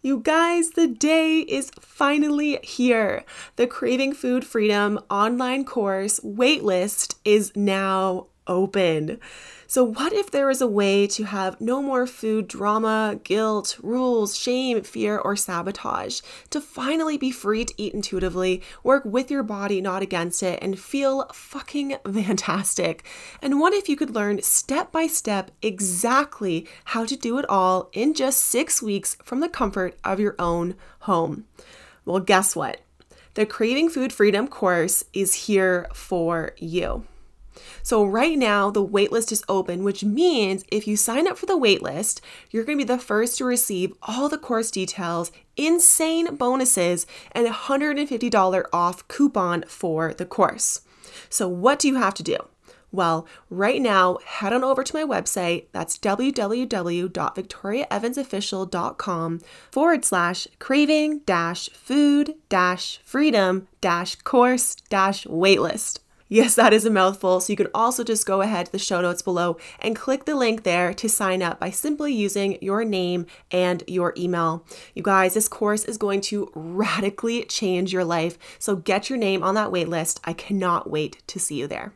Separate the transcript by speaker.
Speaker 1: You guys, the day is finally here. The Craving Food Freedom online course waitlist is now open. So, what if there is a way to have no more food drama, guilt, rules, shame, fear, or sabotage? To finally be free to eat intuitively, work with your body, not against it, and feel fucking fantastic? And what if you could learn step by step exactly how to do it all in just six weeks from the comfort of your own home? Well, guess what? The Craving Food Freedom course is here for you. So, right now, the waitlist is open, which means if you sign up for the waitlist, you're going to be the first to receive all the course details, insane bonuses, and a $150 off coupon for the course. So, what do you have to do? Well, right now, head on over to my website. That's www.victoriaevansofficial.com forward slash craving dash food dash freedom dash course dash waitlist. Yes, that is a mouthful. So you can also just go ahead to the show notes below and click the link there to sign up by simply using your name and your email. You guys, this course is going to radically change your life. So get your name on that wait list. I cannot wait to see you there.